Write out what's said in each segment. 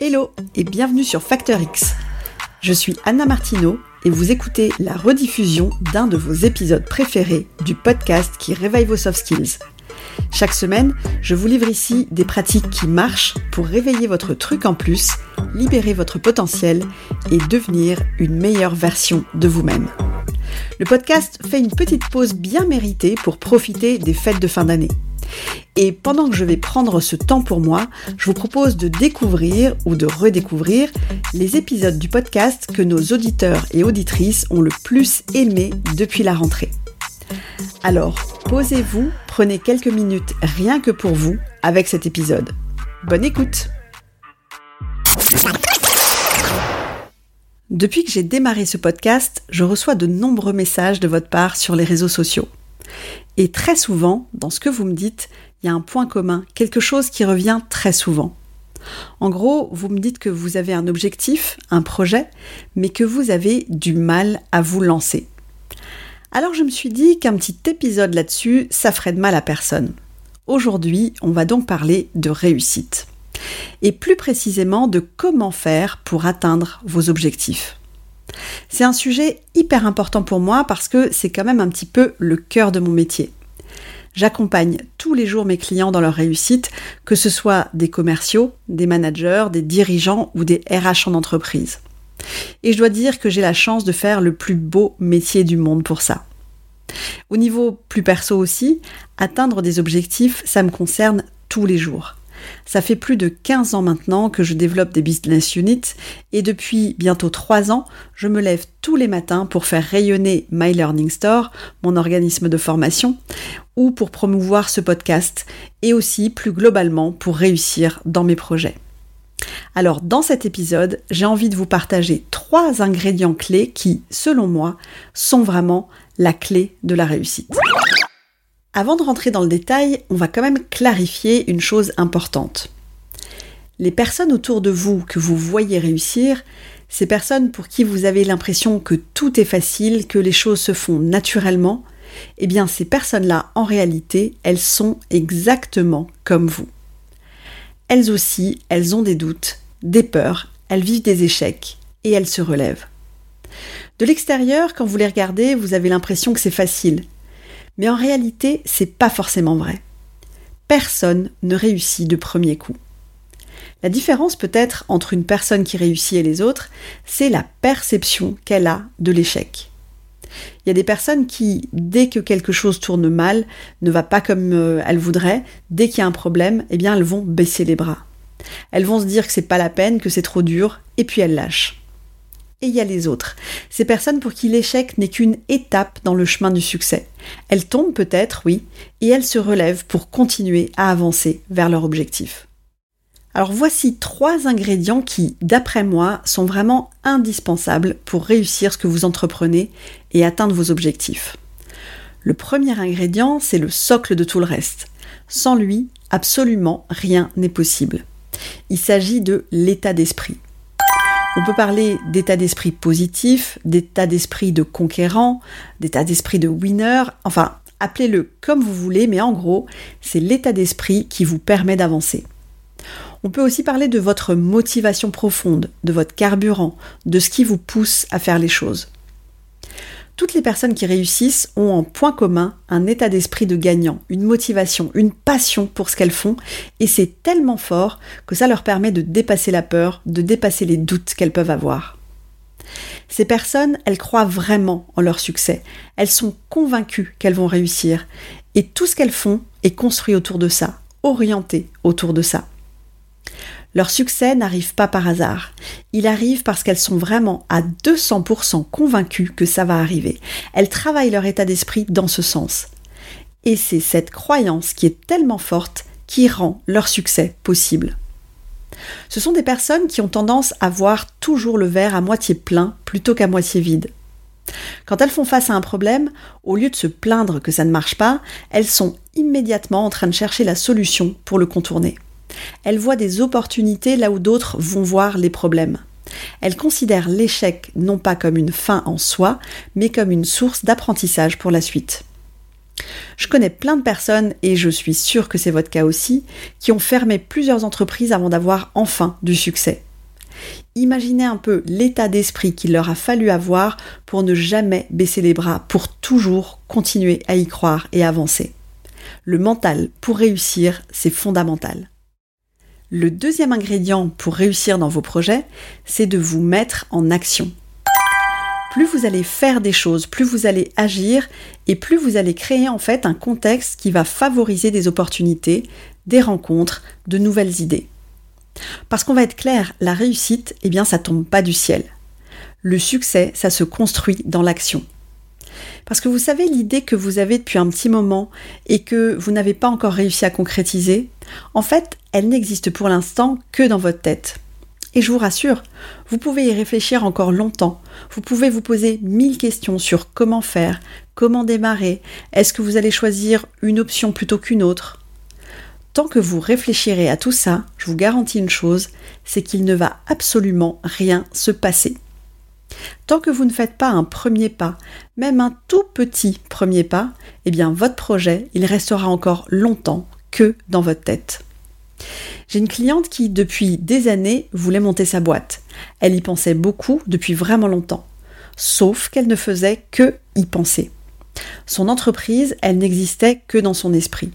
Hello et bienvenue sur Facteur X. Je suis Anna Martineau et vous écoutez la rediffusion d'un de vos épisodes préférés du podcast qui réveille vos soft skills. Chaque semaine, je vous livre ici des pratiques qui marchent pour réveiller votre truc en plus, libérer votre potentiel et devenir une meilleure version de vous-même. Le podcast fait une petite pause bien méritée pour profiter des fêtes de fin d'année. Et pendant que je vais prendre ce temps pour moi, je vous propose de découvrir ou de redécouvrir les épisodes du podcast que nos auditeurs et auditrices ont le plus aimé depuis la rentrée. Alors, posez-vous, prenez quelques minutes rien que pour vous avec cet épisode. Bonne écoute Depuis que j'ai démarré ce podcast, je reçois de nombreux messages de votre part sur les réseaux sociaux. Et très souvent, dans ce que vous me dites, il y a un point commun, quelque chose qui revient très souvent. En gros, vous me dites que vous avez un objectif, un projet, mais que vous avez du mal à vous lancer. Alors je me suis dit qu'un petit épisode là-dessus, ça ferait de mal à personne. Aujourd'hui, on va donc parler de réussite. Et plus précisément de comment faire pour atteindre vos objectifs. C'est un sujet hyper important pour moi parce que c'est quand même un petit peu le cœur de mon métier. J'accompagne tous les jours mes clients dans leur réussite, que ce soit des commerciaux, des managers, des dirigeants ou des RH en entreprise. Et je dois dire que j'ai la chance de faire le plus beau métier du monde pour ça. Au niveau plus perso aussi, atteindre des objectifs, ça me concerne tous les jours. Ça fait plus de 15 ans maintenant que je développe des business units et depuis bientôt 3 ans, je me lève tous les matins pour faire rayonner My Learning Store, mon organisme de formation, ou pour promouvoir ce podcast et aussi plus globalement pour réussir dans mes projets. Alors dans cet épisode, j'ai envie de vous partager trois ingrédients clés qui, selon moi, sont vraiment la clé de la réussite. Avant de rentrer dans le détail, on va quand même clarifier une chose importante. Les personnes autour de vous que vous voyez réussir, ces personnes pour qui vous avez l'impression que tout est facile, que les choses se font naturellement, eh bien ces personnes-là, en réalité, elles sont exactement comme vous. Elles aussi, elles ont des doutes, des peurs, elles vivent des échecs et elles se relèvent. De l'extérieur, quand vous les regardez, vous avez l'impression que c'est facile, mais en réalité, c'est pas forcément vrai. Personne ne réussit de premier coup. La différence peut-être entre une personne qui réussit et les autres, c'est la perception qu'elle a de l'échec. Il y a des personnes qui, dès que quelque chose tourne mal, ne va pas comme euh, elles voudraient, dès qu'il y a un problème, eh bien elles vont baisser les bras. Elles vont se dire que c'est pas la peine, que c'est trop dur, et puis elles lâchent et il y a les autres. Ces personnes pour qui l'échec n'est qu'une étape dans le chemin du succès. Elles tombent peut-être, oui, et elles se relèvent pour continuer à avancer vers leur objectif. Alors voici trois ingrédients qui, d'après moi, sont vraiment indispensables pour réussir ce que vous entreprenez et atteindre vos objectifs. Le premier ingrédient, c'est le socle de tout le reste. Sans lui, absolument rien n'est possible. Il s'agit de l'état d'esprit. On peut parler d'état d'esprit positif, d'état d'esprit de conquérant, d'état d'esprit de winner, enfin, appelez-le comme vous voulez, mais en gros, c'est l'état d'esprit qui vous permet d'avancer. On peut aussi parler de votre motivation profonde, de votre carburant, de ce qui vous pousse à faire les choses. Toutes les personnes qui réussissent ont en point commun un état d'esprit de gagnant, une motivation, une passion pour ce qu'elles font, et c'est tellement fort que ça leur permet de dépasser la peur, de dépasser les doutes qu'elles peuvent avoir. Ces personnes, elles croient vraiment en leur succès, elles sont convaincues qu'elles vont réussir, et tout ce qu'elles font est construit autour de ça, orienté autour de ça. Leur succès n'arrive pas par hasard. Il arrive parce qu'elles sont vraiment à 200% convaincues que ça va arriver. Elles travaillent leur état d'esprit dans ce sens. Et c'est cette croyance qui est tellement forte qui rend leur succès possible. Ce sont des personnes qui ont tendance à voir toujours le verre à moitié plein plutôt qu'à moitié vide. Quand elles font face à un problème, au lieu de se plaindre que ça ne marche pas, elles sont immédiatement en train de chercher la solution pour le contourner. Elle voit des opportunités là où d'autres vont voir les problèmes. Elle considère l'échec non pas comme une fin en soi, mais comme une source d'apprentissage pour la suite. Je connais plein de personnes, et je suis sûre que c'est votre cas aussi, qui ont fermé plusieurs entreprises avant d'avoir enfin du succès. Imaginez un peu l'état d'esprit qu'il leur a fallu avoir pour ne jamais baisser les bras, pour toujours continuer à y croire et avancer. Le mental, pour réussir, c'est fondamental. Le deuxième ingrédient pour réussir dans vos projets, c'est de vous mettre en action. Plus vous allez faire des choses, plus vous allez agir et plus vous allez créer en fait un contexte qui va favoriser des opportunités, des rencontres, de nouvelles idées. Parce qu'on va être clair, la réussite, eh bien, ça tombe pas du ciel. Le succès, ça se construit dans l'action. Parce que vous savez l'idée que vous avez depuis un petit moment et que vous n'avez pas encore réussi à concrétiser, en fait, elle n'existe pour l'instant que dans votre tête. Et je vous rassure, vous pouvez y réfléchir encore longtemps. Vous pouvez vous poser mille questions sur comment faire, comment démarrer, est-ce que vous allez choisir une option plutôt qu'une autre? Tant que vous réfléchirez à tout ça, je vous garantis une chose, c'est qu'il ne va absolument rien se passer. Tant que vous ne faites pas un premier pas, même un tout petit premier pas, eh bien votre projet, il restera encore longtemps dans votre tête. J'ai une cliente qui, depuis des années, voulait monter sa boîte. Elle y pensait beaucoup depuis vraiment longtemps. Sauf qu'elle ne faisait que y penser. Son entreprise, elle n'existait que dans son esprit.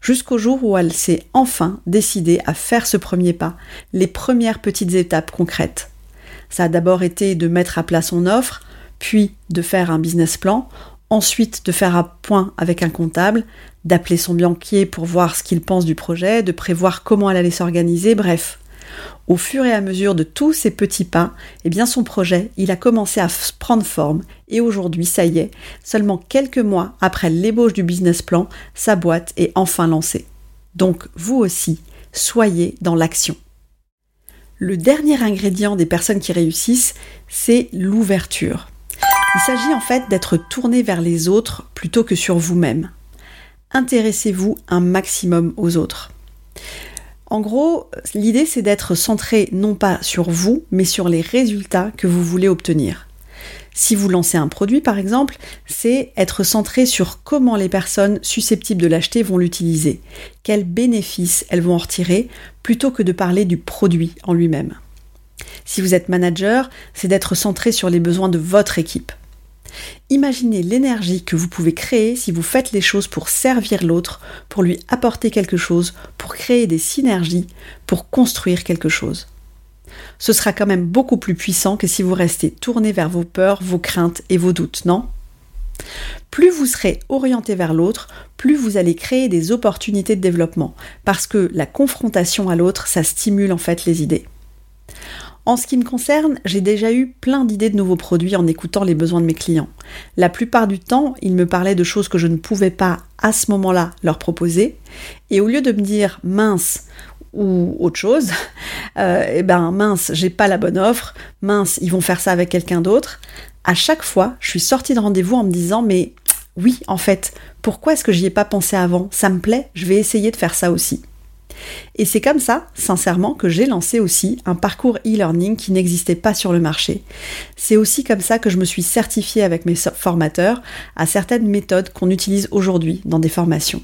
Jusqu'au jour où elle s'est enfin décidée à faire ce premier pas, les premières petites étapes concrètes. Ça a d'abord été de mettre à plat son offre, puis de faire un business plan, ensuite de faire un point avec un comptable, d'appeler son banquier pour voir ce qu'il pense du projet, de prévoir comment elle allait s'organiser, bref. Au fur et à mesure de tous ces petits pas, eh bien son projet, il a commencé à prendre forme et aujourd'hui, ça y est, seulement quelques mois après l'ébauche du business plan, sa boîte est enfin lancée. Donc vous aussi, soyez dans l'action. Le dernier ingrédient des personnes qui réussissent, c'est l'ouverture. Il s'agit en fait d'être tourné vers les autres plutôt que sur vous-même. Intéressez-vous un maximum aux autres. En gros, l'idée c'est d'être centré non pas sur vous, mais sur les résultats que vous voulez obtenir. Si vous lancez un produit par exemple, c'est être centré sur comment les personnes susceptibles de l'acheter vont l'utiliser, quels bénéfices elles vont en retirer, plutôt que de parler du produit en lui-même. Si vous êtes manager, c'est d'être centré sur les besoins de votre équipe. Imaginez l'énergie que vous pouvez créer si vous faites les choses pour servir l'autre, pour lui apporter quelque chose, pour créer des synergies, pour construire quelque chose. Ce sera quand même beaucoup plus puissant que si vous restez tourné vers vos peurs, vos craintes et vos doutes, non? Plus vous serez orienté vers l'autre, plus vous allez créer des opportunités de développement, parce que la confrontation à l'autre, ça stimule en fait les idées. En ce qui me concerne, j'ai déjà eu plein d'idées de nouveaux produits en écoutant les besoins de mes clients. La plupart du temps, ils me parlaient de choses que je ne pouvais pas à ce moment-là leur proposer. Et au lieu de me dire mince ou autre chose, euh, eh ben mince, j'ai pas la bonne offre, mince, ils vont faire ça avec quelqu'un d'autre. À chaque fois, je suis sortie de rendez-vous en me disant mais oui, en fait, pourquoi est-ce que j'y ai pas pensé avant? Ça me plaît, je vais essayer de faire ça aussi. Et c'est comme ça, sincèrement, que j'ai lancé aussi un parcours e-learning qui n'existait pas sur le marché. C'est aussi comme ça que je me suis certifiée avec mes formateurs à certaines méthodes qu'on utilise aujourd'hui dans des formations.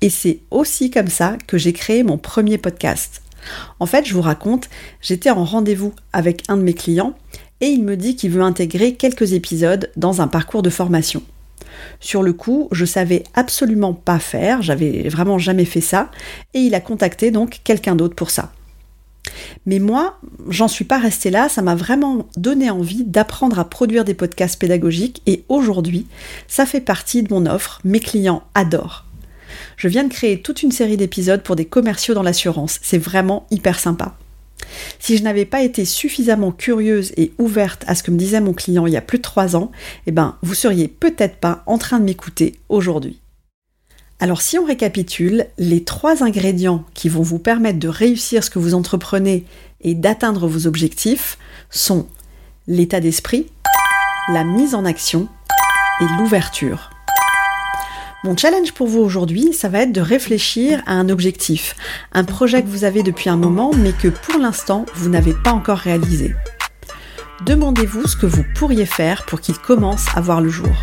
Et c'est aussi comme ça que j'ai créé mon premier podcast. En fait, je vous raconte, j'étais en rendez-vous avec un de mes clients et il me dit qu'il veut intégrer quelques épisodes dans un parcours de formation. Sur le coup, je savais absolument pas faire, j'avais vraiment jamais fait ça, et il a contacté donc quelqu'un d'autre pour ça. Mais moi, j'en suis pas restée là, ça m'a vraiment donné envie d'apprendre à produire des podcasts pédagogiques et aujourd'hui, ça fait partie de mon offre, mes clients adorent. Je viens de créer toute une série d'épisodes pour des commerciaux dans l'assurance, c'est vraiment hyper sympa. Si je n'avais pas été suffisamment curieuse et ouverte à ce que me disait mon client il y a plus de trois ans, eh ben, vous seriez peut-être pas en train de m'écouter aujourd'hui. Alors si on récapitule, les trois ingrédients qui vont vous permettre de réussir ce que vous entreprenez et d'atteindre vos objectifs sont l'état d'esprit, la mise en action et l'ouverture. Mon challenge pour vous aujourd'hui, ça va être de réfléchir à un objectif, un projet que vous avez depuis un moment mais que pour l'instant vous n'avez pas encore réalisé. Demandez-vous ce que vous pourriez faire pour qu'il commence à voir le jour.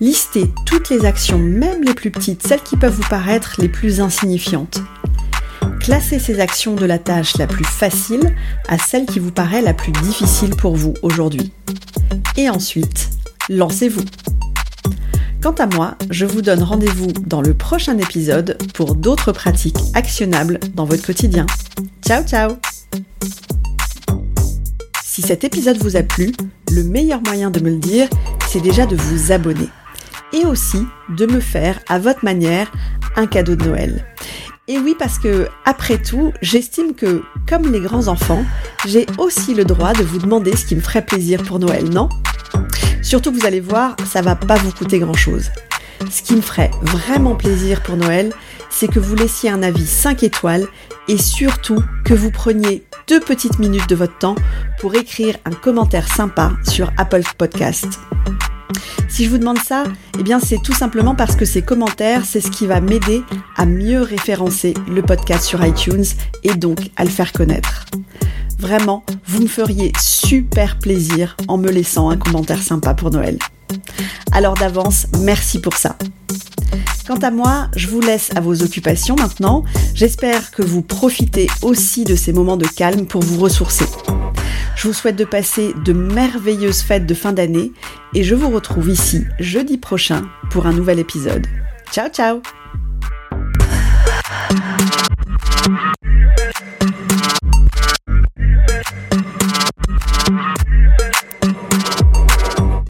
Listez toutes les actions, même les plus petites, celles qui peuvent vous paraître les plus insignifiantes. Classez ces actions de la tâche la plus facile à celle qui vous paraît la plus difficile pour vous aujourd'hui. Et ensuite, lancez-vous. Quant à moi, je vous donne rendez-vous dans le prochain épisode pour d'autres pratiques actionnables dans votre quotidien. Ciao ciao Si cet épisode vous a plu, le meilleur moyen de me le dire, c'est déjà de vous abonner. Et aussi de me faire, à votre manière, un cadeau de Noël. Et oui, parce que, après tout, j'estime que, comme les grands enfants, j'ai aussi le droit de vous demander ce qui me ferait plaisir pour Noël, non? Surtout que vous allez voir, ça va pas vous coûter grand chose. Ce qui me ferait vraiment plaisir pour Noël, c'est que vous laissiez un avis 5 étoiles et surtout que vous preniez deux petites minutes de votre temps pour écrire un commentaire sympa sur Apple Podcast. Si je vous demande ça, eh bien c'est tout simplement parce que ces commentaires, c'est ce qui va m'aider à mieux référencer le podcast sur iTunes et donc à le faire connaître. Vraiment, vous me feriez super plaisir en me laissant un commentaire sympa pour Noël. Alors d'avance, merci pour ça. Quant à moi, je vous laisse à vos occupations maintenant. J'espère que vous profitez aussi de ces moments de calme pour vous ressourcer. Je vous souhaite de passer de merveilleuses fêtes de fin d'année et je vous retrouve ici jeudi prochain pour un nouvel épisode. Ciao ciao